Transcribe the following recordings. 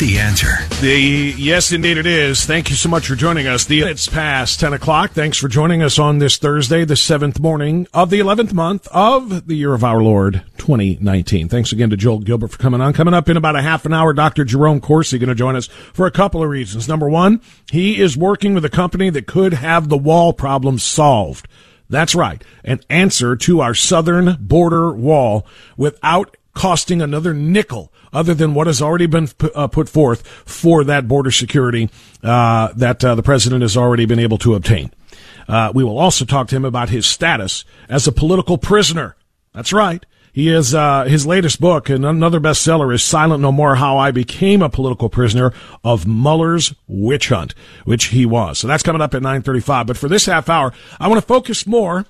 the answer. The yes, indeed, it is. Thank you so much for joining us. The it's past ten o'clock. Thanks for joining us on this Thursday, the seventh morning of the eleventh month of the year of our Lord, 2019. Thanks again to Joel Gilbert for coming on. Coming up in about a half an hour, Dr. Jerome Corsi going to join us for a couple of reasons. Number one, he is working with a company that could have the wall problem solved. That's right. An answer to our southern border wall without costing another nickel other than what has already been uh, put forth for that border security uh, that uh, the president has already been able to obtain. Uh, we will also talk to him about his status as a political prisoner. That's right. He is uh, his latest book and another bestseller is Silent No More: How I Became a Political Prisoner of Mueller's Witch Hunt, which he was. So that's coming up at 9:35. But for this half hour, I want to focus more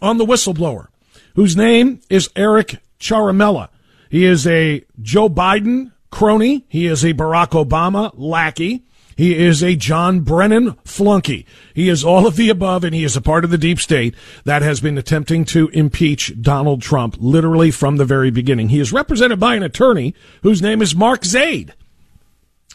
on the whistleblower, whose name is Eric Ciaramella. He is a Joe Biden crony. He is a Barack Obama lackey. He is a John Brennan flunky. He is all of the above, and he is a part of the deep state that has been attempting to impeach Donald Trump literally from the very beginning. He is represented by an attorney whose name is Mark Zaid.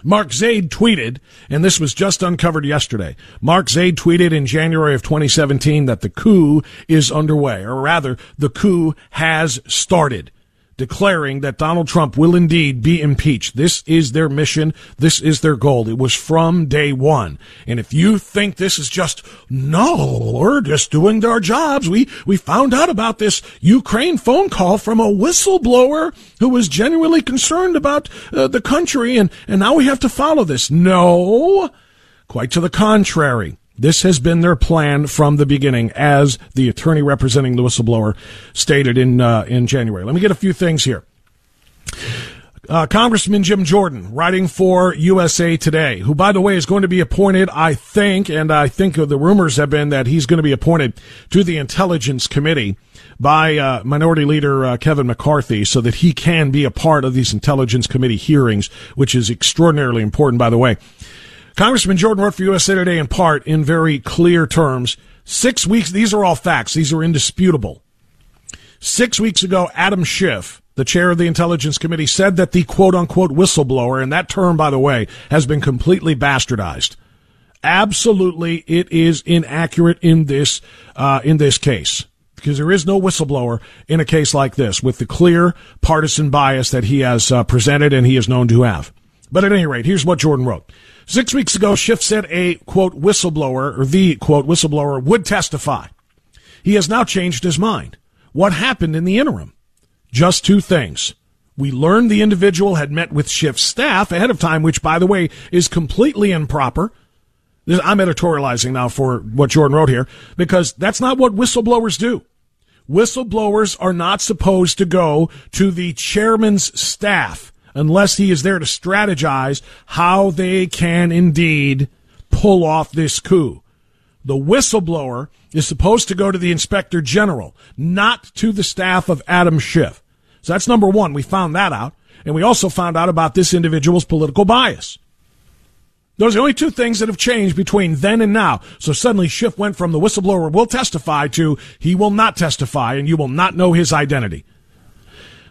Mark Zaid tweeted, and this was just uncovered yesterday. Mark Zaid tweeted in January of 2017 that the coup is underway, or rather, the coup has started declaring that Donald Trump will indeed be impeached. This is their mission. This is their goal. It was from day one. And if you think this is just, no, we're just doing our jobs. We, we found out about this Ukraine phone call from a whistleblower who was genuinely concerned about uh, the country and, and now we have to follow this. No, quite to the contrary. This has been their plan from the beginning, as the attorney representing the whistleblower stated in uh, in January. Let me get a few things here. Uh, Congressman Jim Jordan, writing for USA Today, who, by the way, is going to be appointed, I think, and I think the rumors have been that he's going to be appointed to the Intelligence Committee by uh, Minority Leader uh, Kevin McCarthy so that he can be a part of these Intelligence Committee hearings, which is extraordinarily important, by the way. Congressman Jordan wrote for USA Today in part in very clear terms. Six weeks, these are all facts. These are indisputable. Six weeks ago, Adam Schiff, the chair of the Intelligence Committee, said that the quote unquote whistleblower, and that term, by the way, has been completely bastardized. Absolutely, it is inaccurate in this, uh, in this case. Because there is no whistleblower in a case like this with the clear partisan bias that he has uh, presented and he is known to have. But at any rate, here's what Jordan wrote. Six weeks ago, Schiff said a quote whistleblower or the quote whistleblower would testify. He has now changed his mind. What happened in the interim? Just two things. We learned the individual had met with Schiff's staff ahead of time, which, by the way, is completely improper. I'm editorializing now for what Jordan wrote here because that's not what whistleblowers do. Whistleblowers are not supposed to go to the chairman's staff unless he is there to strategize how they can indeed pull off this coup. The whistleblower is supposed to go to the inspector general, not to the staff of Adam Schiff. So that's number one. We found that out. And we also found out about this individual's political bias. Those are the only two things that have changed between then and now. So suddenly Schiff went from the whistleblower will testify to he will not testify and you will not know his identity.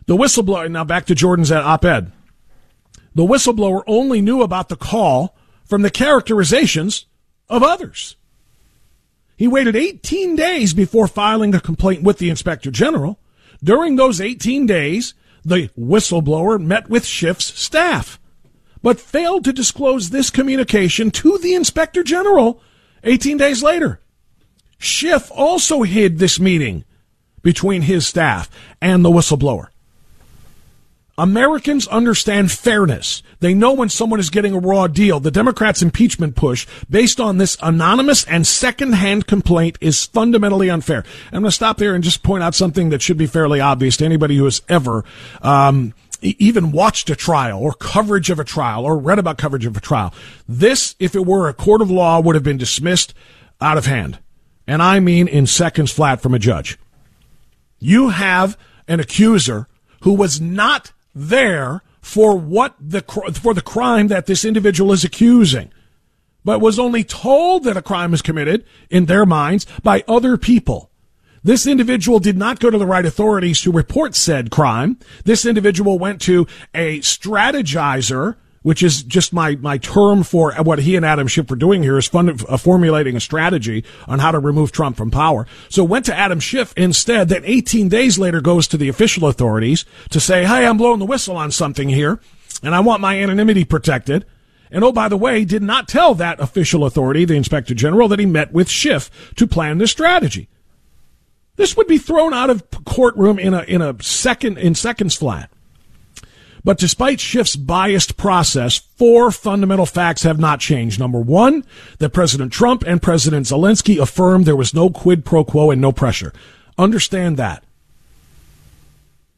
The whistleblower, now back to Jordan's uh, op ed. The whistleblower only knew about the call from the characterizations of others. He waited 18 days before filing a complaint with the inspector general. During those 18 days, the whistleblower met with Schiff's staff but failed to disclose this communication to the inspector general 18 days later. Schiff also hid this meeting between his staff and the whistleblower. Americans understand fairness. They know when someone is getting a raw deal. The Democrats' impeachment push based on this anonymous and secondhand complaint is fundamentally unfair. I'm going to stop there and just point out something that should be fairly obvious to anybody who has ever um, even watched a trial or coverage of a trial or read about coverage of a trial. This, if it were a court of law, would have been dismissed out of hand. And I mean in seconds flat from a judge. You have an accuser who was not there for what the, for the crime that this individual is accusing, but was only told that a crime is committed in their minds by other people. This individual did not go to the right authorities to report said crime. This individual went to a strategizer, which is just my, my term for what he and Adam Schiff are doing here is fund, uh, formulating a strategy on how to remove Trump from power. So went to Adam Schiff instead, then 18 days later goes to the official authorities to say, hey, I'm blowing the whistle on something here, and I want my anonymity protected. And oh, by the way, did not tell that official authority, the inspector general, that he met with Schiff to plan this strategy. This would be thrown out of courtroom in a, in a second, in seconds flat. But despite Schiff's biased process, four fundamental facts have not changed. Number one, that President Trump and President Zelensky affirmed there was no quid pro quo and no pressure. Understand that.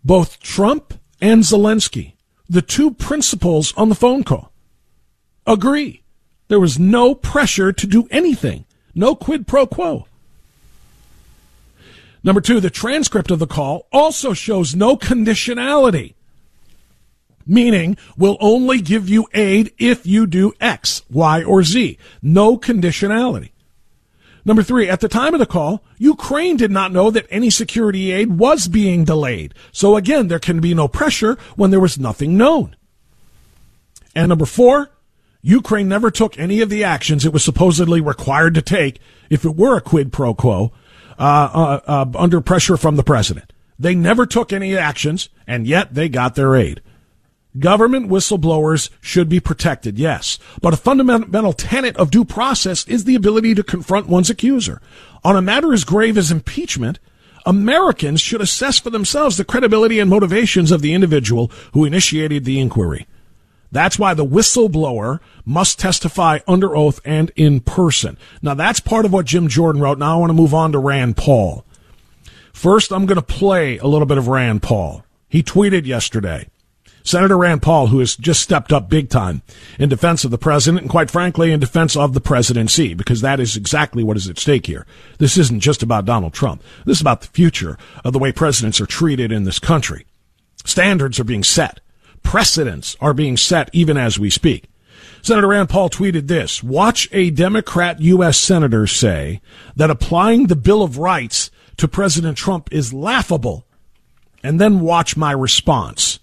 Both Trump and Zelensky, the two principals on the phone call, agree there was no pressure to do anything. No quid pro quo. Number two, the transcript of the call also shows no conditionality, meaning we'll only give you aid if you do X, Y, or Z. No conditionality. Number three, at the time of the call, Ukraine did not know that any security aid was being delayed. So again, there can be no pressure when there was nothing known. And number four, Ukraine never took any of the actions it was supposedly required to take if it were a quid pro quo uh, uh, uh, under pressure from the president. They never took any actions, and yet they got their aid. Government whistleblowers should be protected, yes, but a fundamental tenet of due process is the ability to confront one's accuser. On a matter as grave as impeachment, Americans should assess for themselves the credibility and motivations of the individual who initiated the inquiry. That's why the whistleblower must testify under oath and in person. Now, that's part of what Jim Jordan wrote. Now, I want to move on to Rand Paul. First, I'm going to play a little bit of Rand Paul. He tweeted yesterday. Senator Rand Paul, who has just stepped up big time in defense of the president and quite frankly in defense of the presidency, because that is exactly what is at stake here. This isn't just about Donald Trump. This is about the future of the way presidents are treated in this country. Standards are being set. Precedents are being set even as we speak. Senator Rand Paul tweeted this Watch a Democrat U.S. Senator say that applying the Bill of Rights to President Trump is laughable, and then watch my response.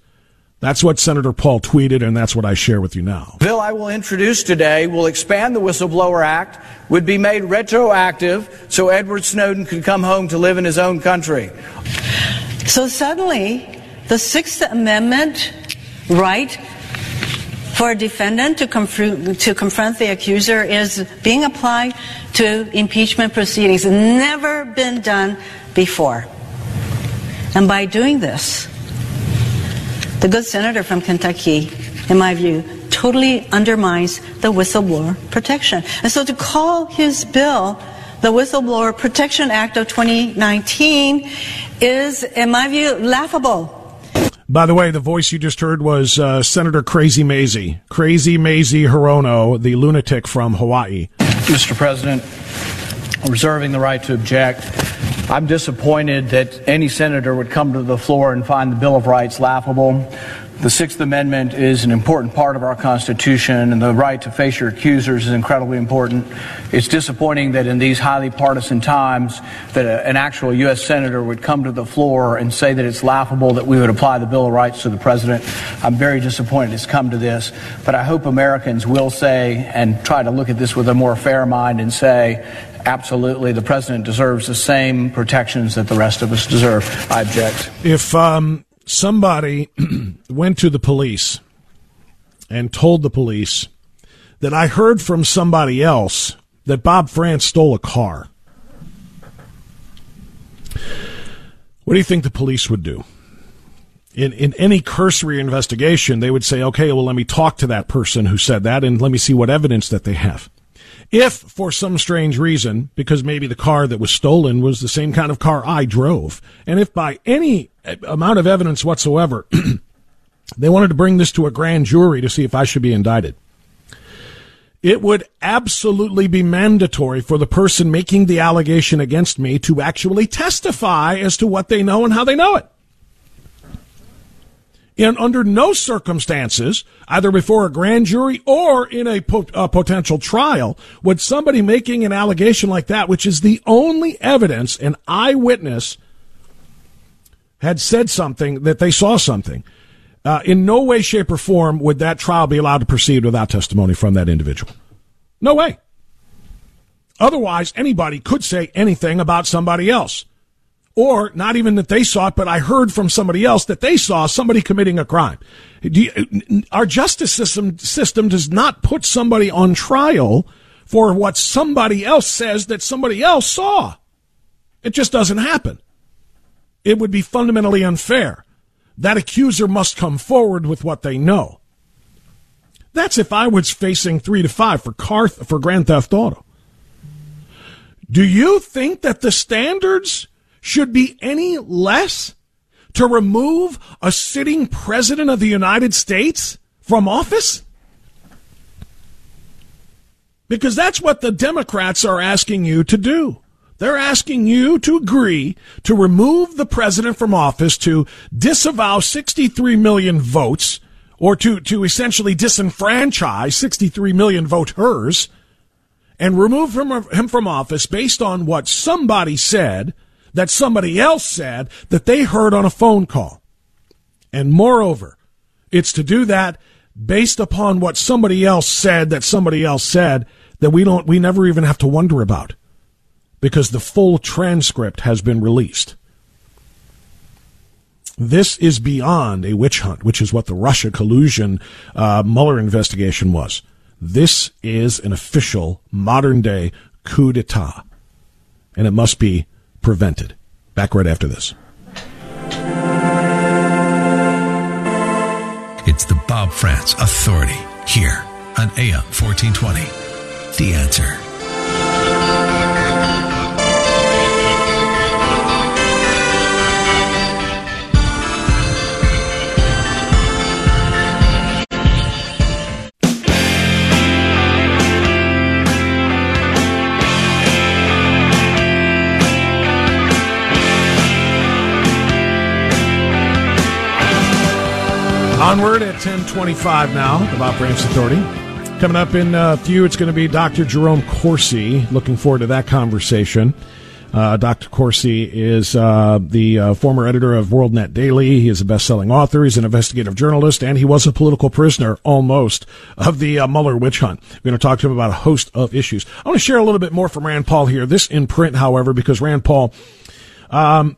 That's what Senator Paul tweeted, and that's what I share with you now. bill I will introduce today will expand the Whistleblower Act, would be made retroactive so Edward Snowden could come home to live in his own country. So suddenly, the Sixth Amendment right for a defendant to, confront, to confront the accuser is being applied to impeachment proceedings. Never been done before. And by doing this, the good senator from Kentucky, in my view, totally undermines the whistleblower protection. And so to call his bill the Whistleblower Protection Act of 2019 is, in my view, laughable. By the way, the voice you just heard was uh, Senator Crazy Mazie, Crazy Mazie Hirono, the lunatic from Hawaii. Mr. President, reserving the right to object. I'm disappointed that any senator would come to the floor and find the Bill of Rights laughable. The Sixth Amendment is an important part of our Constitution, and the right to face your accusers is incredibly important. It's disappointing that in these highly partisan times that a, an actual U.S. Senator would come to the floor and say that it's laughable that we would apply the Bill of Rights to the President. I'm very disappointed it's come to this, but I hope Americans will say and try to look at this with a more fair mind and say, absolutely, the President deserves the same protections that the rest of us deserve. I object. If um, somebody went to the police and told the police that I heard from somebody else that Bob Frantz stole a car. What do you think the police would do? In, in any cursory investigation, they would say, okay, well, let me talk to that person who said that and let me see what evidence that they have. If, for some strange reason, because maybe the car that was stolen was the same kind of car I drove, and if by any amount of evidence whatsoever they wanted to bring this to a grand jury to see if I should be indicted, it would absolutely be mandatory for the person making the allegation against me to actually testify as to what they know and how they know it. And under no circumstances, either before a grand jury or in a, a, potential trial, would somebody making an allegation like that, which is the only evidence an eyewitness had said something that they saw something, uh, in no way, shape, or form would that trial be allowed to proceed without testimony from that individual. No way. Otherwise, anybody could say anything about somebody else or not even that they saw it, but I heard from somebody else that they saw somebody committing a crime. You, our justice system system does not put somebody on trial for what somebody else says that somebody else saw. It just doesn't happen. It would be fundamentally unfair. That accuser must come forward with what they know. That's if I was facing three to five for car for grand theft auto. Do you think that the standards should be any less to remove a sitting president of the United States from office? Because that's what the Democrats are asking you to do. They're asking you to agree to remove the president from office, to disavow 63 million votes, or to, to essentially disenfranchise 63 million voters, and remove him, him from office based on what somebody said that somebody else said that they heard on a phone call. And moreover, it's to do that based upon what somebody else said that somebody else said that we don't we never even have to wonder about because the full transcript has been released. This is beyond a witch hunt, which is what the Russia collusion uh, Mueller investigation was. This is an official modern day coup d'etat, and it must be prevented. Back right after this. It's the Bob Frantz Authority here on AM 1420. The answer. Onward at 1025 now, Bob Frantz Authority. Coming up in a few, it's going to be Dr. Jerome Corsi. Looking forward to that conversation. Uh, Dr. Corsi is uh, the uh, former editor of WorldNet Daily. He is a best-selling author. He's an investigative journalist, and he was a political prisoner almost of the uh, Mueller witch hunt. We're going to talk to him about a host of issues. I want to share a little bit more from Rand Paul here. This in print, however, because Rand Paul um,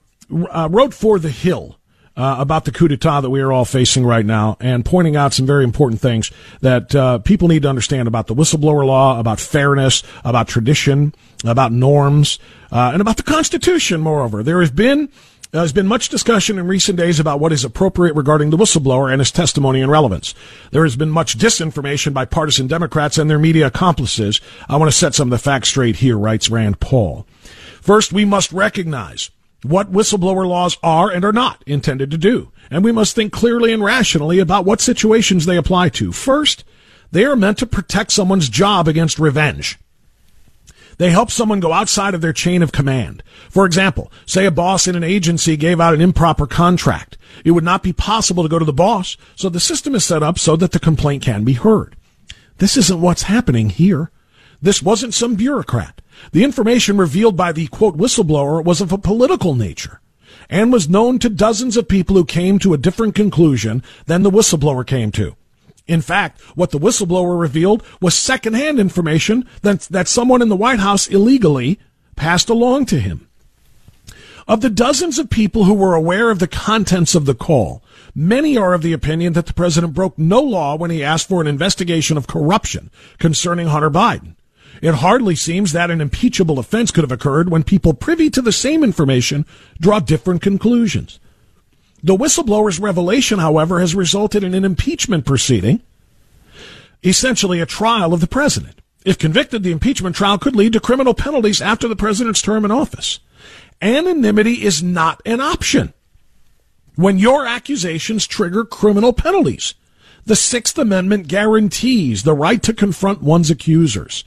uh, wrote for The Hill uh, about the coup d'etat that we are all facing right now and pointing out some very important things that uh, people need to understand about the whistleblower law, about fairness, about tradition, about norms, uh, and about the Constitution, moreover. There has been There's been much discussion in recent days about what is appropriate regarding the whistleblower and his testimony and relevance. There has been much disinformation by partisan Democrats and their media accomplices. I want to set some of the facts straight here, writes Rand Paul. First, we must recognize what whistleblower laws are and are not intended to do. And we must think clearly and rationally about what situations they apply to. First, they are meant to protect someone's job against revenge. They help someone go outside of their chain of command. For example, say a boss in an agency gave out an improper contract. It would not be possible to go to the boss, so the system is set up so that the complaint can be heard. This isn't what's happening here. This wasn't some bureaucrat. The information revealed by the quote whistleblower was of a political nature and was known to dozens of people who came to a different conclusion than the whistleblower came to. In fact, what the whistleblower revealed was secondhand information that, that someone in the White House illegally passed along to him. Of the dozens of people who were aware of the contents of the call, many are of the opinion that the president broke no law when he asked for an investigation of corruption concerning Hunter Biden. It hardly seems that an impeachable offense could have occurred when people privy to the same information draw different conclusions. The whistleblower's revelation, however, has resulted in an impeachment proceeding, essentially a trial of the president. If convicted, the impeachment trial could lead to criminal penalties after the president's term in office. Anonymity is not an option when your accusations trigger criminal penalties. The Sixth Amendment guarantees the right to confront one's accusers.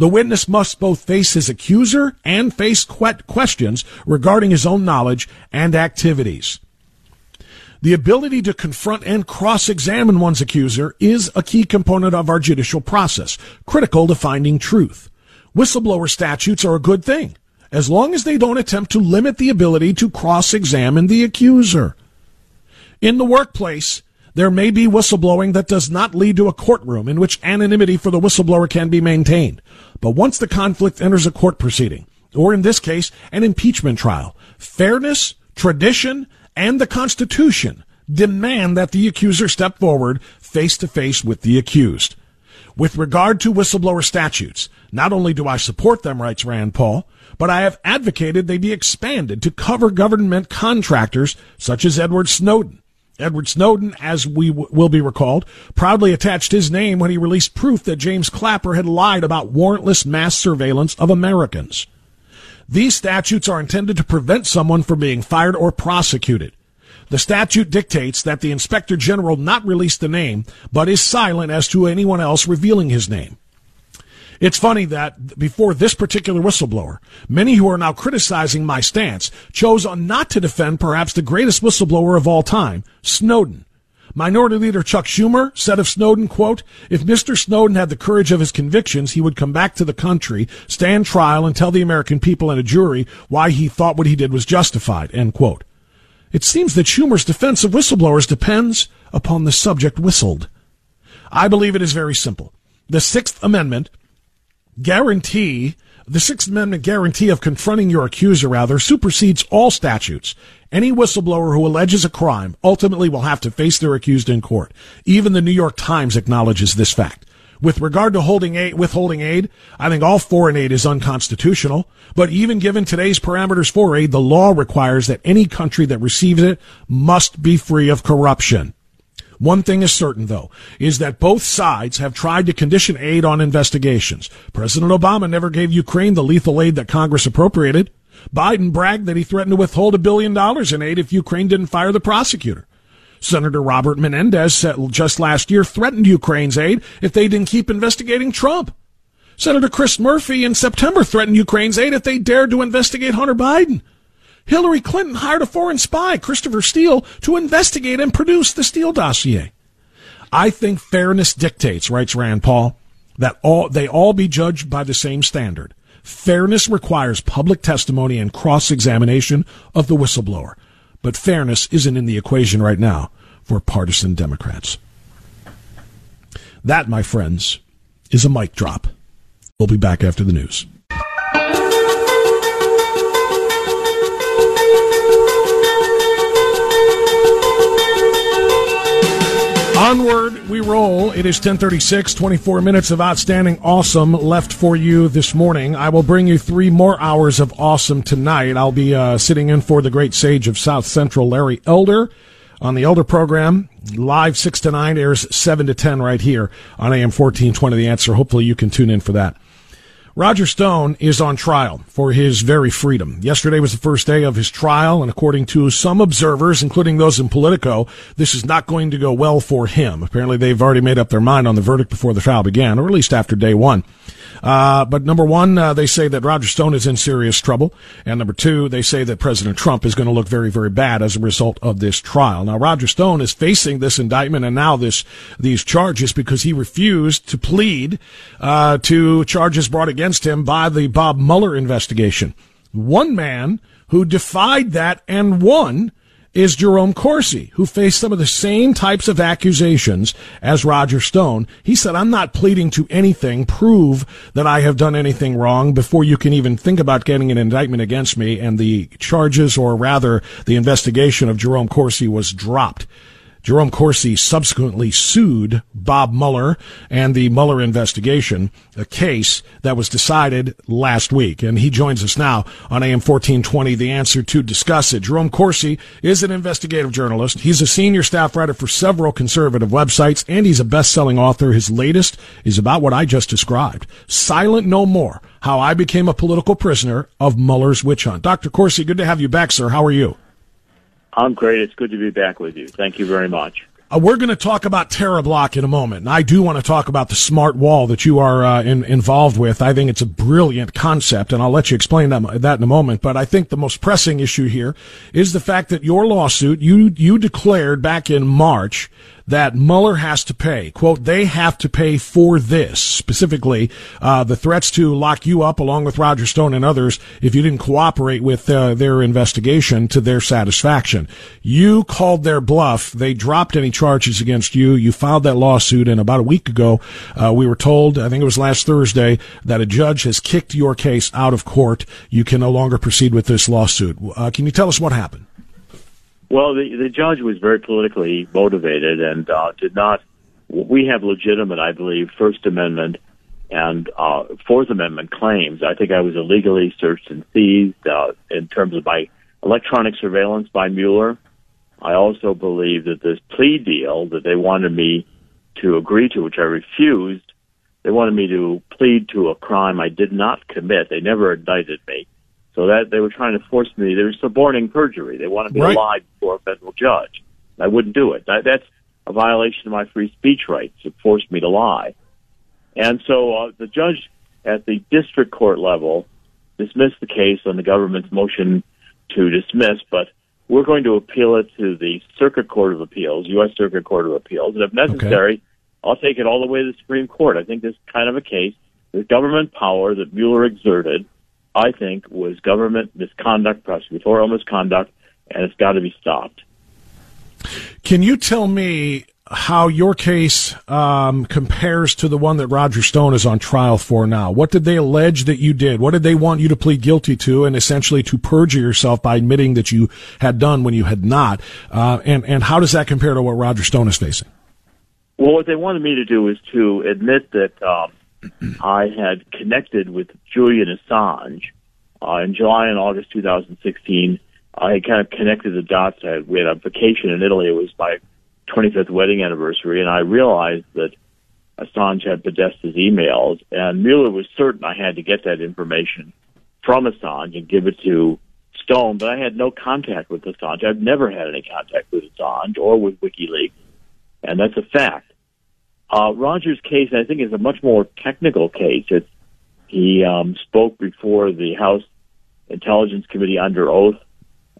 The witness must both face his accuser and face questions regarding his own knowledge and activities. The ability to confront and cross-examine one's accuser is a key component of our judicial process, critical to finding truth. Whistleblower statutes are a good thing, as long as they don't attempt to limit the ability to cross-examine the accuser. In the workplace, there may be whistleblowing that does not lead to a courtroom in which anonymity for the whistleblower can be maintained. But once the conflict enters a court proceeding, or in this case, an impeachment trial, fairness, tradition, and the Constitution demand that the accuser step forward face to face with the accused. With regard to whistleblower statutes, not only do I support them, writes Rand Paul, but I have advocated they be expanded to cover government contractors such as Edward Snowden. Edward Snowden, as we w- will be recalled, proudly attached his name when he released proof that James Clapper had lied about warrantless mass surveillance of Americans. These statutes are intended to prevent someone from being fired or prosecuted. The statute dictates that the inspector general not release the name, but is silent as to anyone else revealing his name. It's funny that before this particular whistleblower, many who are now criticizing my stance chose not to defend perhaps the greatest whistleblower of all time, Snowden. Minority Leader Chuck Schumer said of Snowden, quote, if Mr. Snowden had the courage of his convictions, he would come back to the country, stand trial, and tell the American people and a jury why he thought what he did was justified, end quote. It seems that Schumer's defense of whistleblowers depends upon the subject whistled. I believe it is very simple. The Sixth Amendment guarantee, the Sixth Amendment guarantee of confronting your accuser, rather, supersedes all statutes. Any whistleblower who alleges a crime ultimately will have to face their accused in court. Even the New York Times acknowledges this fact. With regard to holding aid, withholding aid, I think all foreign aid is unconstitutional. But even given today's parameters for aid, the law requires that any country that receives it must be free of corruption. One thing is certain, though, is that both sides have tried to condition aid on investigations. President Obama never gave Ukraine the lethal aid that Congress appropriated. Biden bragged that he threatened to withhold a billion dollars in aid if Ukraine didn't fire the prosecutor. Senator Robert Menendez just last year threatened Ukraine's aid if they didn't keep investigating Trump. Senator Chris Murphy in September threatened Ukraine's aid if they dared to investigate Hunter Biden. Hillary Clinton hired a foreign spy, Christopher Steele, to investigate and produce the Steele dossier. I think fairness dictates, writes Rand Paul, that all, they all be judged by the same standard. Fairness requires public testimony and cross-examination of the whistleblower. But fairness isn't in the equation right now for partisan Democrats. That, my friends, is a mic drop. We'll be back after the news. Onward we roll. It is 1036, 24 minutes of outstanding awesome left for you this morning. I will bring you three more hours of awesome tonight. I'll be uh, sitting in for the great sage of South Central, Larry Elder, on the Elder program. Live 6 to 9 airs 7 to 10 right here on AM 1420 The Answer. Hopefully you can tune in for that. Roger Stone is on trial for his very freedom. Yesterday was the first day of his trial, and according to some observers, including those in Politico, this is not going to go well for him. Apparently, they've already made up their mind on the verdict before the trial began, or at least after day one. Uh, but number one, uh, they say that Roger Stone is in serious trouble. And number two, they say that President Trump is going to look very, very bad as a result of this trial. Now, Roger Stone is facing this indictment and now this, these charges because he refused to plead, uh, to charges brought against him by the Bob Mueller investigation. One man who defied that and won is Jerome Corsi, who faced some of the same types of accusations as Roger Stone. He said, I'm not pleading to anything. Prove that I have done anything wrong before you can even think about getting an indictment against me. And the charges, or rather the investigation of Jerome Corsi was dropped. Jerome Corsi subsequently sued Bob Mueller and the Mueller investigation, a case that was decided last week. And he joins us now on AM 1420, The Answer to discuss it. Jerome Corsi is an investigative journalist. He's a senior staff writer for several conservative websites, and he's a best-selling author. His latest is about what I just described. Silent No More, How I Became a Political Prisoner of Mueller's Witch Hunt. Dr. Corsi, good to have you back, sir. How are you? I'm great. It's good to be back with you. Thank you very much. Uh, we're going to talk about TerraBlock in a moment. And I do want to talk about the smart wall that you are uh, in, involved with. I think it's a brilliant concept, and I'll let you explain that, that in a moment. But I think the most pressing issue here is the fact that your lawsuit, you, you declared back in March that Mueller has to pay. Quote, they have to pay for this, specifically uh, the threats to lock you up along with Roger Stone and others if you didn't cooperate with uh, their investigation to their satisfaction. You called their bluff. They dropped any charges against you. You filed that lawsuit, and about a week ago, uh, we were told, I think it was last Thursday, that a judge has kicked your case out of court. You can no longer proceed with this lawsuit. Uh, can you tell us what happened? Well, the the judge was very politically motivated and uh, did not. We have legitimate, I believe, First Amendment and uh, Fourth Amendment claims. I think I was illegally searched and seized uh, in terms of my electronic surveillance by Mueller. I also believe that this plea deal that they wanted me to agree to, which I refused, they wanted me to plead to a crime I did not commit. They never indicted me. So that they were trying to force me. They were suborning perjury. They wanted me right. to lie before a federal judge. I wouldn't do it. That, that's a violation of my free speech rights. It forced me to lie. And so uh, the judge at the district court level dismissed the case on the government's motion to dismiss, but we're going to appeal it to the Circuit Court of Appeals, U.S. Circuit Court of Appeals, and if necessary, okay. I'll take it all the way to the Supreme Court. I think this is kind of a case. The government power that Mueller exerted I think, was government misconduct, prosecutorial misconduct, and it's got to be stopped. Can you tell me how your case um, compares to the one that Roger Stone is on trial for now? What did they allege that you did? What did they want you to plead guilty to, and essentially to perjure yourself by admitting that you had done when you had not? Uh, and and how does that compare to what Roger Stone is facing? Well, what they wanted me to do is to admit that um, I had connected with Julian Assange uh, in July and August 2016. I had kind of connected the dots. I had, we had a vacation in Italy. It was my 25th wedding anniversary, and I realized that Assange had his emails, and Mueller was certain I had to get that information from Assange and give it to Stone, but I had no contact with Assange. I've never had any contact with Assange or with WikiLeaks, and that's a fact. Uh, Rogers' case, I think, is a much more technical case. It's, he um, spoke before the House Intelligence Committee under oath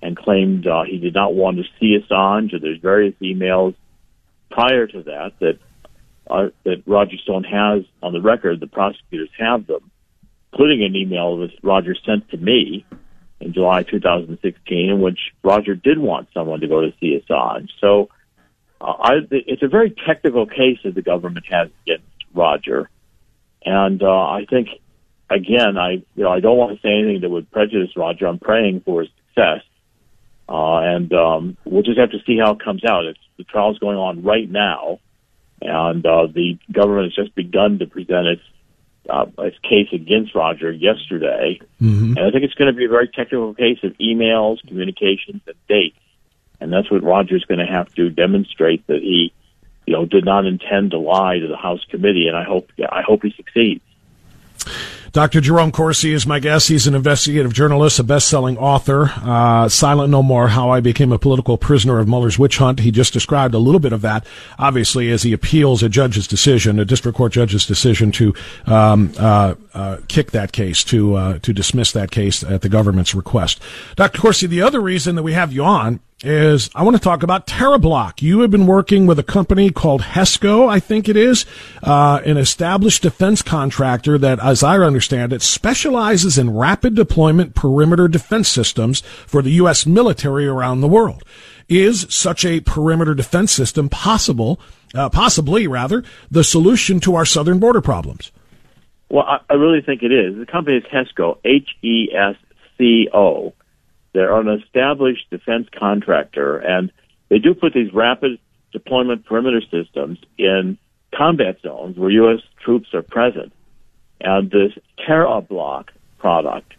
and claimed uh, he did not want to see Assange. There's various emails prior to that that uh, that Roger Stone has on the record. The prosecutors have them, including an email that Roger sent to me in July 2016, in which Roger did want someone to go to see Assange. So uh, I, it's a very technical case that the government has against Roger, and uh, I think again, I you know I don't want to say anything that would prejudice Roger. I'm praying for his success, uh, and um, we'll just have to see how it comes out. It's, the trial's going on right now, and uh, the government has just begun to present its uh, its case against Roger yesterday, Mm-hmm. and I think it's going to be a very technical case of emails, communications, and dates, and that's what Roger's going to have to demonstrate that he, you know, did not intend to lie to the House committee, and I hope I hope he succeeds. Dr. Jerome Corsi is my guest. He's an investigative journalist, a best-selling author. Uh, Silent No More: How I Became a Political Prisoner of Mueller's Witch Hunt. He just described a little bit of that, obviously, as he appeals a judge's decision, a district court judge's decision to um, uh, uh, kick that case, to uh, to dismiss that case at the government's request. Dr. Corsi, the other reason that we have you on is I want to talk about TerraBlock. You have been working with a company called HESCO, I think it is, uh, an established defense contractor that, as I understand it, specializes in rapid deployment perimeter defense systems for the U.S. military around the world. Is such a perimeter defense system possible, uh, possibly rather, the solution to our southern border problems? Well, I, I really think it is. The company is HESCO, H E S C O. They're an established defense contractor, and they do put these rapid deployment perimeter systems in combat zones where U.S. troops are present. And this TerraBlock product,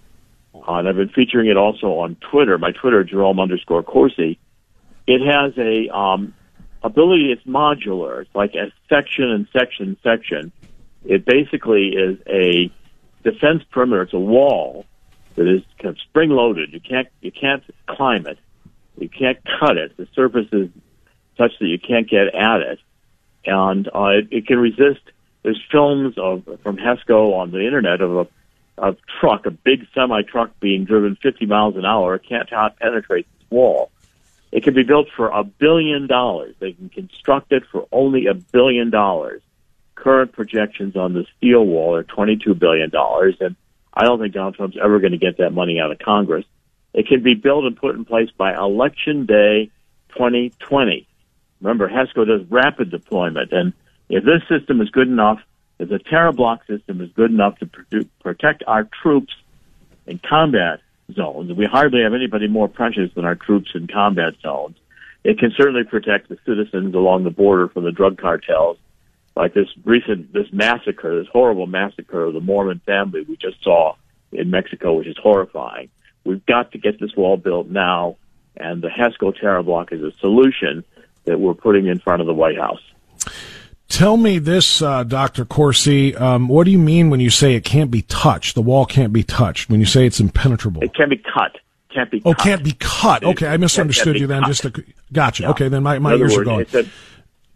uh, and I've been featuring it also on Twitter, my Twitter, Jerome underscore Corsi, it has a um, ability, it's modular. It's like a section and section section. It basically is a defense perimeter. It's a wall that is kind of spring loaded. You can't you can't climb it. You can't cut it. The surface is such that you can't get at it, and uh, it, it can resist. There's films of from HESCO on the internet of a, a truck, a big semi truck being driven 50 miles an hour. Can't penetrate this wall. It can be built for a billion dollars. They can construct it for only a billion dollars. Current projections on the steel wall are 22 billion dollars, and I don't think Donald Trump's ever going to get that money out of Congress. It can be built and put in place by Election Day 2020. Remember, HESCO does rapid deployment, and if this system is good enough, if the TerraBlock system is good enough to protect our troops in combat zones, we hardly have anybody more precious than our troops in combat zones, it can certainly protect the citizens along the border from the drug cartels like this recent this massacre, this horrible massacre of the Mormon family we just saw in Mexico, which is horrifying. We've got to get this wall built now, and the HESCO TerraBlock is a solution that we're putting in front of the White House. Tell me this, uh, Dr. Corsi. Um, what do you mean when you say it can't be touched? The wall can't be touched. When you say it's impenetrable, It can be cut. Can't be. oh, cut. can't be cut. Okay, I misunderstood you then. cut. Just to, gotcha. Yeah. Okay, then my, my ears are words, going.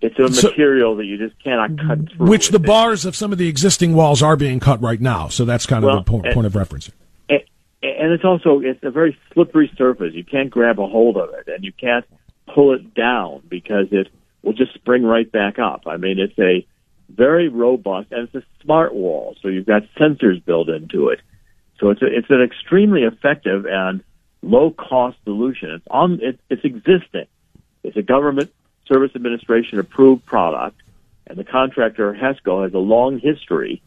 It's a, So- material that you just cannot cut through. Which the It's- bars of some of the existing walls are being cut right now. So that's kind of a point, and- point of reference. and and it's also it's a very slippery surface. You can't grab a hold of it, and you can't pull it down because it will just spring right back up. I mean, it's a very robust and it's a smart wall, so you've got sensors built into it. So it's a, it's an extremely effective and low cost solution. It's on it, it's existing. It's a government service administration approved product, and the contractor HESCO has a long history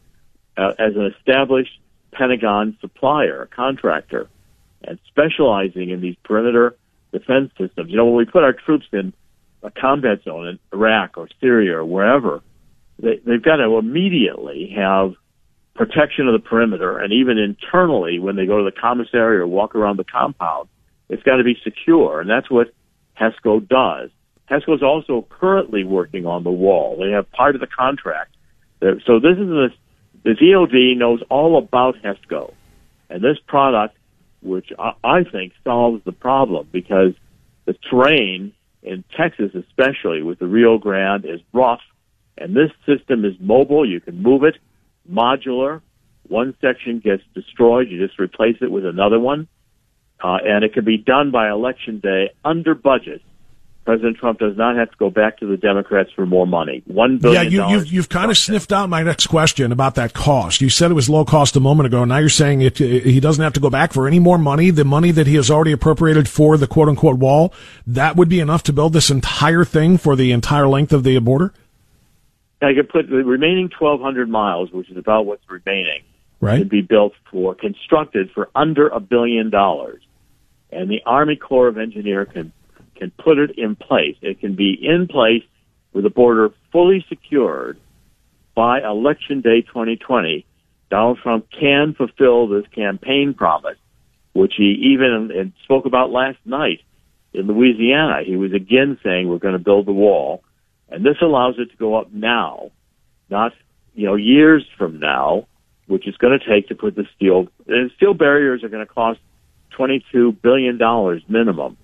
uh, as an established Pentagon supplier, contractor, and specializing in these perimeter defense systems. You know, when we put our troops in a combat zone in Iraq or Syria or wherever, they, they've got to immediately have protection of the perimeter, and even internally when they go to the commissary or walk around the compound, it's got to be secure, and that's what HESCO does. HESCO is also currently working on the wall. They have part of the contract. So this is the the DoD knows all about HESCO, and this product, which I, I think solves the problem because the terrain in Texas, especially with the Rio Grande, is rough, and this system is mobile. You can move it, modular. One section gets destroyed, you just replace it with another one, uh, and it can be done by election day under budget. President Trump does not have to go back to the Democrats for more money. One Yeah, billion. you, you've you've kind of sniffed out my next question about that cost. You said it was low cost a moment ago. Now you're saying it, he doesn't have to go back for any more money. The money that he has already appropriated for the quote unquote wall that would be enough to build this entire thing for the entire length of the border. I could put the remaining 1,200 miles, which is about what's remaining, Right. to be built for, constructed for under a billion dollars. And the Army Corps of Engineer can, can put it in place. It can be in place with the border fully secured by Election Day 2020, Donald Trump can fulfill this campaign promise, which he even spoke about last night in Louisiana. He was again saying we're going to build the wall, and this allows it to go up now, not you know years from now, which is going to take to put the steel. And steel barriers are going to cost twenty-two billion dollars minimum.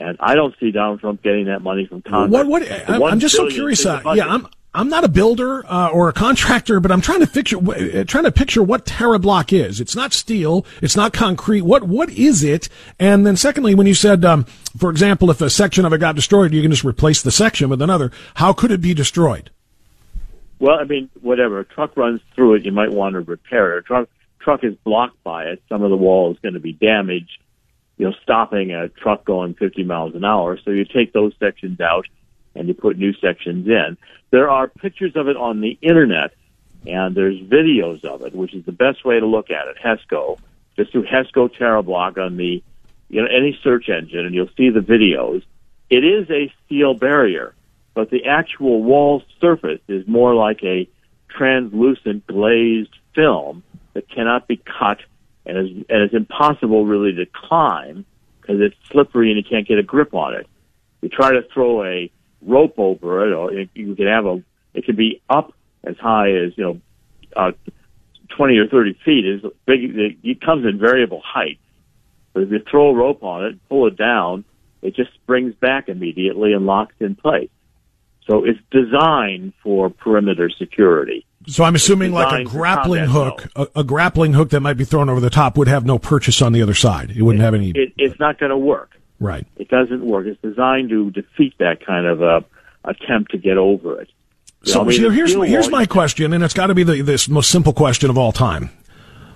And I don't see Donald Trump getting that money from Congress. What? What? I'm, I'm just so curious. Uh, yeah, I'm. I'm not a builder uh, or a contractor, but I'm trying to picture uh, trying to picture what TerraBlock is. It's not steel. It's not concrete. What what is it? And then secondly, when you said, um, for example, if a section of it got destroyed, you can just replace the section with another. How could it be destroyed? Well, I mean, whatever. A truck runs through it, you might want to repair it. A truck truck is blocked by it. Some of the wall is going to be damaged you know, stopping a truck going 50 miles an hour. So you take those sections out and you put new sections in. There are pictures of it on the internet and there's videos of it, which is the best way to look at it. HESCO. Just do HESCO TerraBlock on the, you know, any search engine and you'll see the videos. It is a steel barrier, but the actual wall surface is more like a translucent glazed film that cannot be cut and it's, and it's impossible really to climb because it's slippery and you can't get a grip on it. You try to throw a rope over it, or you can have a, it can be up as high as you know, uh, twenty or thirty feet. Is big. It comes in variable height, but if you throw a rope on it, pull it down, it just springs back immediately and locks in place. So it's designed for perimeter security. So I'm assuming like a grappling hook, a, a, grappling hook that might be thrown over the top would have no purchase on the other side. It wouldn't it, have any. It, it's not going to work. Right. It doesn't work. It's designed to defeat that kind of a attempt to get over it. You so, know, I mean, so here's here's my question, and it's got to be the this most simple question of all time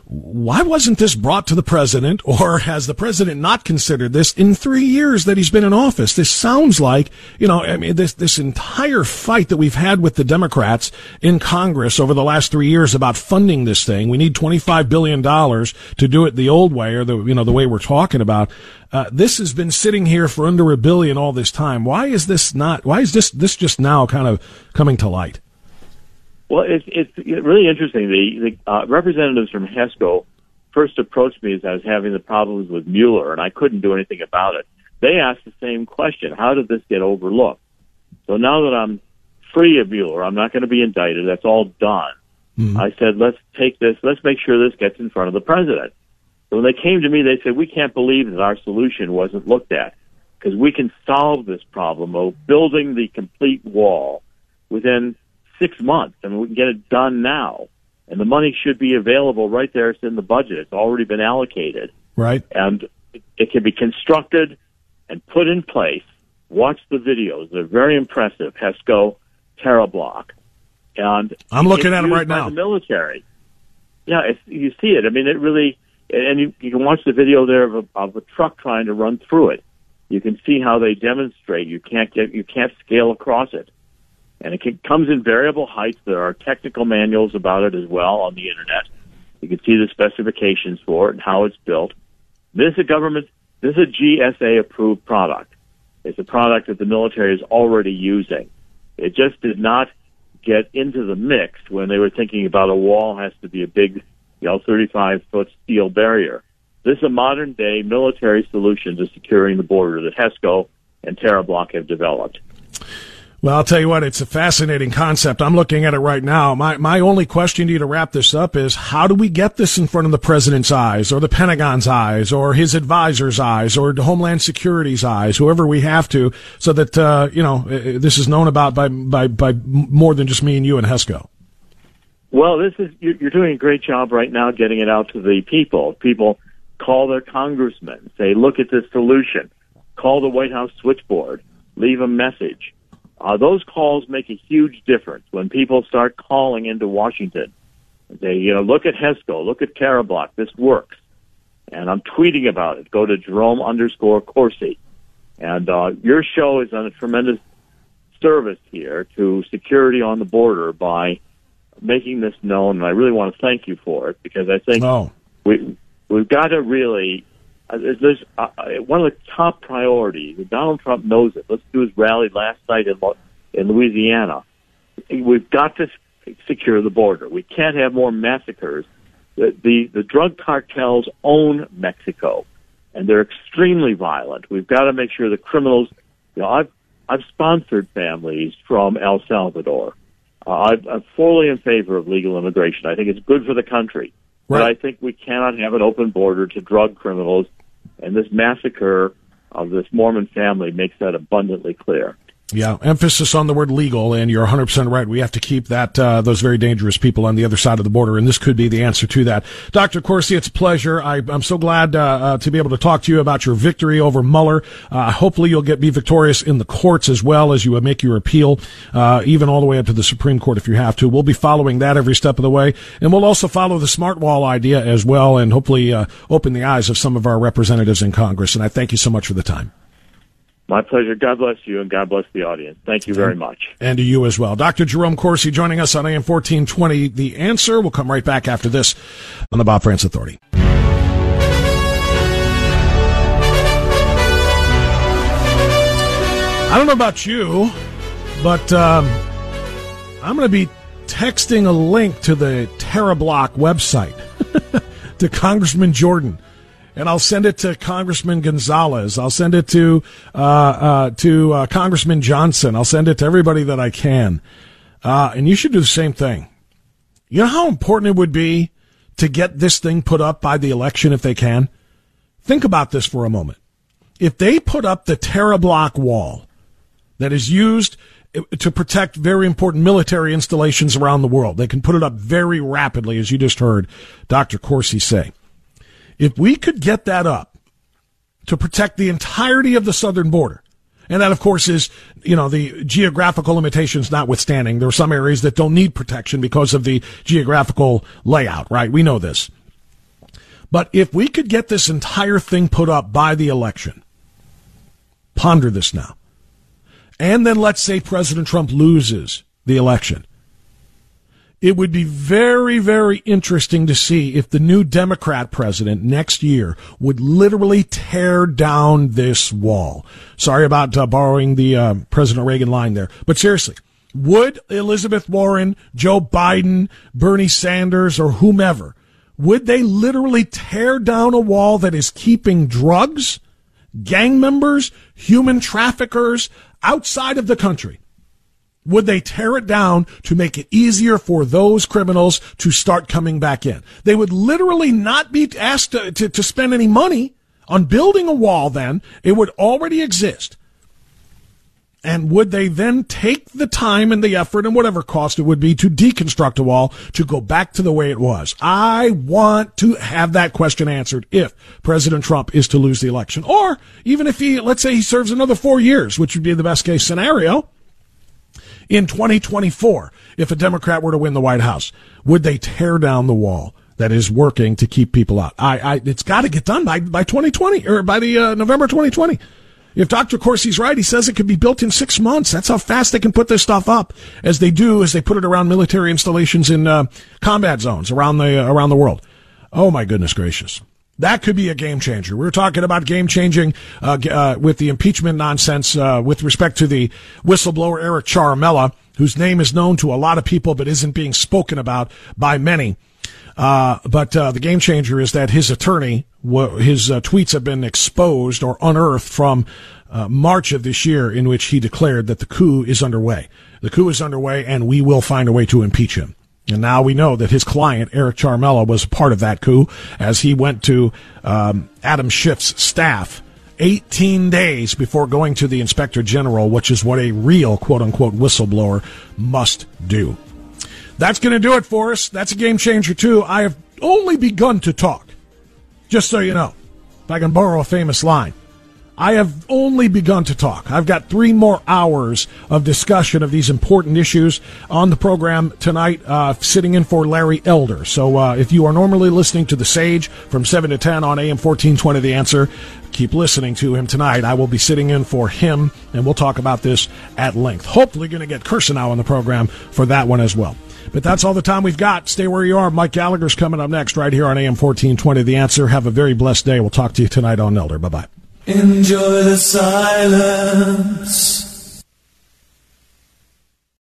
why wasn't this brought to the president or has the president not considered this in three years that he's been in office? This sounds like, you know, I mean, this, this entire fight that we've had with the Democrats in Congress over the last three years about funding this thing. We need $25 billion to do it the old way or the, you know, the way we're talking about. Uh, this has been sitting here for under a billion all this time. Why is this not, why is this, this just now kind of coming to light? Well, it's it's really interesting. The, the uh, representatives from HESCO first approached me as I was having the problems with Mueller, and I couldn't do anything about it. They asked the same question: How did this get overlooked? So now that I'm free of Mueller, I'm not going to be indicted. That's all done. Mm-hmm. I said, let's take this. Let's make sure this gets in front of the president. So when they came to me, they said, we can't believe that our solution wasn't looked at because we can solve this problem of building the complete wall within six months. I mean, we can get it done now. And the money should be available right there. It's in the budget. It's already been allocated. Right. And it, can be constructed and put in place. Watch the videos. They're very impressive. HESCO, TerraBlock. And I'm looking at them right now. The military. Yeah, it's, you see it. I mean, it really, and you, you can watch the video there of a, of a truck trying to run through it. You can see how they demonstrate. You can't get, you can't scale across it and it comes in variable heights. There are technical manuals about it as well on the internet. You can see the specifications for it and how it's built. This is a government, this is a GSA approved product. It's a product that the military is already using. It just did not get into the mix when they were thinking about a wall has to be a big, you know, 35 foot steel barrier. This is a modern day military solution to securing the border that HESCO and TerraBlock have developed. Well, I'll tell you what, it's a fascinating concept. I'm looking at it right now. My, my only question to you to wrap this up is how do we get this in front of the president's eyes or the Pentagon's eyes or his advisor's eyes or Homeland Security's eyes, whoever we have to, so that, uh, you know, this is known about by, by, by more than just me and you and HESCO? Well, this is, you're doing a great job right now getting it out to the people. People call their congressmen, say, look at this solution. Call the White House switchboard. Leave a message uh, those calls make a huge difference when people start calling into Washington. They, you know, look at HESCO, look at TerraBlock, this works. And I'm tweeting about it. Go to Jerome underscore Corsi. And uh, your show is on a tremendous service here to security on the border by making this known. And I really want to thank you for it because I think oh. we we've got to really uh, there's uh, one of the top priorities. Donald Trump knows it. Let's do his rally last night in in Louisiana. We've got to secure the border. We can't have more massacres. The, the, the drug cartels own Mexico, and they're extremely violent. We've got to make sure the criminals. You know, I've I've sponsored families from El Salvador. Uh, I'm, I'm fully in favor of legal immigration. I think it's good for the country. Right. But I think we cannot have an open border to drug criminals, and this massacre of this Mormon family makes that abundantly clear. Yeah, emphasis on the word legal, and you're 100% right. We have to keep that uh, those very dangerous people on the other side of the border, and this could be the answer to that. Dr. Corsi, it's a pleasure. I, am so glad uh, uh, to be able to talk to you about your victory over Mueller. Uh, hopefully, you'll get be victorious in the courts as well as you make your appeal, uh, even all the way up to the Supreme Court if you have to. We'll be following that every step of the way, and we'll also follow the smart wall idea as well, and hopefully uh, open the eyes of some of our representatives in Congress. And I thank you so much for the time. My pleasure. God bless you and God bless the audience. Thank you very much. And to you as well. Dr. Jerome Corsi joining us on AM 1420. The answer We'll come right back after this on the Bob Frantz Authority. I don't know about you, but um, I'm going to be texting a link to the TerraBlock website to Congressman Jordan and I'll send it to Congressman Gonzalez. I'll send it to uh, uh, to uh, Congressman Johnson. I'll send it to everybody that I can. Uh, and you should do the same thing. You know how important it would be to get this thing put up by the election if they can. Think about this for a moment. If they put up the TerraBlock wall that is used to protect very important military installations around the world, they can put it up very rapidly, as you just heard Dr. Corsi say. If we could get that up to protect the entirety of the southern border, and that, of course, is, you know, the geographical limitations notwithstanding. There are some areas that don't need protection because of the geographical layout, right? We know this. But if we could get this entire thing put up by the election, ponder this now. And then let's say President Trump loses the election it would be very, very interesting to see if the new Democrat president next year would literally tear down this wall. Sorry about uh, borrowing the uh, President Reagan line there, but seriously, would Elizabeth Warren, Joe Biden, Bernie Sanders, or whomever, would they literally tear down a wall that is keeping drugs, gang members, human traffickers outside of the country? Would they tear it down to make it easier for those criminals to start coming back in? They would literally not be asked to, to, to spend any money on building a wall then. It would already exist. And would they then take the time and the effort and whatever cost it would be to deconstruct a wall to go back to the way it was? I want to have that question answered if President Trump is to lose the election. Or even if he, let's say he serves another four years, which would be the best case scenario in 2024 if a Democrat were to win the White House? Would they tear down the wall that is working to keep people out? I, I it's got to get done by, by 2020 or by the uh, November 2020. If Dr. Corsi's right, he says it could be built in six months. That's how fast they can put this stuff up, as they do as they put it around military installations in uh, combat zones around the uh, around the world. Oh my goodness gracious! That could be a game changer. We are talking about game changing uh, uh, with the impeachment nonsense uh, with respect to the whistleblower Eric Ciaramella, whose name is known to a lot of people but isn't being spoken about by many. Uh, but uh, the game changer is that his attorney, his uh, tweets have been exposed or unearthed from March of this year, in which he declared that the coup is underway. The coup is underway, and we will find a way to impeach him. And now we know that his client, Eric Ciaramella, was part of that coup as he went to um, Adam Schiff's staff 18 days before going to the inspector general, which is what a real quote unquote whistleblower must do. That's going to do it for us. That's a game changer, too. I have only begun to talk, just so you know, if I can borrow a famous line. I have only begun to talk. I've got three more hours of discussion of these important issues on the program tonight, uh, sitting in for Larry Elder. So uh, if you are normally listening to The Sage from 7 to 10 on AM 1420, The Answer, keep listening to him tonight. I will be sitting in for him, and we'll talk about this at length. Hopefully, going to get Kirsanow on the program for that one as well. But that's all the time we've got. Stay where you are. Mike Gallagher's coming up next right here on AM 1420, The Answer. Have a very blessed day. We'll talk to you tonight on Elder. Bye bye. Enjoy the silence.